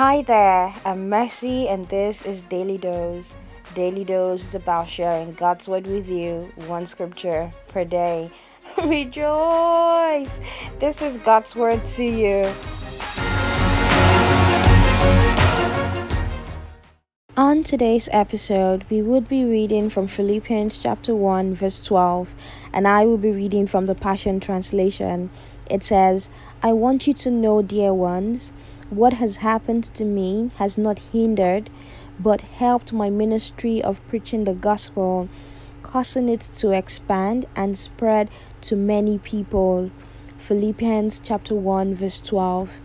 Hi there, I'm Mercy, and this is Daily Dose. Daily Dose is about sharing God's Word with you, one scripture per day. Rejoice! This is God's Word to you. On today's episode, we would be reading from Philippians chapter 1, verse 12, and I will be reading from the Passion Translation. It says, I want you to know, dear ones, what has happened to me has not hindered but helped my ministry of preaching the gospel, causing it to expand and spread to many people. Philippians chapter 1 verse 12.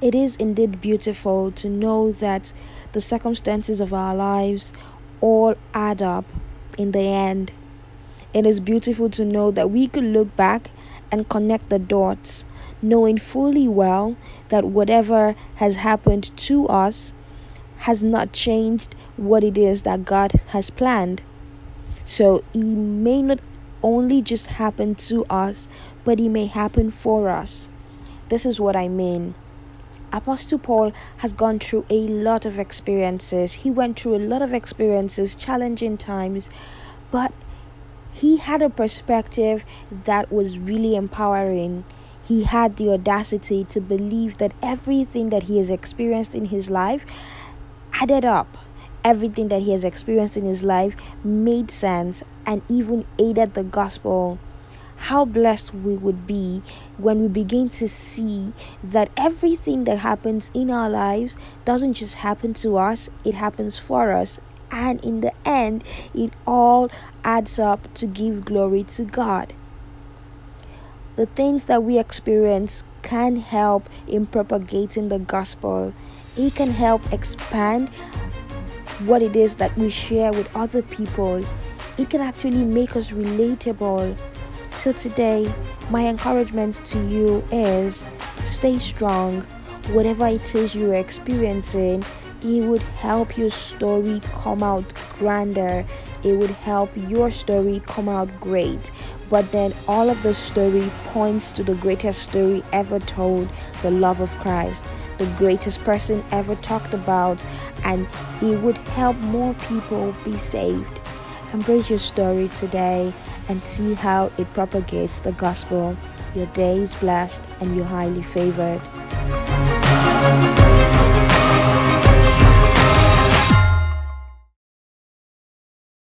It is indeed beautiful to know that the circumstances of our lives all add up in the end. It is beautiful to know that we could look back and connect the dots knowing fully well that whatever has happened to us has not changed what it is that God has planned. So it may not only just happen to us, but it may happen for us. This is what I mean. Apostle Paul has gone through a lot of experiences. He went through a lot of experiences, challenging times, but he had a perspective that was really empowering he had the audacity to believe that everything that he has experienced in his life added up. Everything that he has experienced in his life made sense and even aided the gospel. How blessed we would be when we begin to see that everything that happens in our lives doesn't just happen to us, it happens for us. And in the end, it all adds up to give glory to God the things that we experience can help in propagating the gospel. It can help expand what it is that we share with other people. It can actually make us relatable. So, today, my encouragement to you is stay strong. Whatever it is you're experiencing, it would help your story come out grander. It would help your story come out great. But then all of the story points to the greatest story ever told the love of Christ, the greatest person ever talked about, and it would help more people be saved. Embrace your story today and see how it propagates the gospel. Your day is blessed and you're highly favored.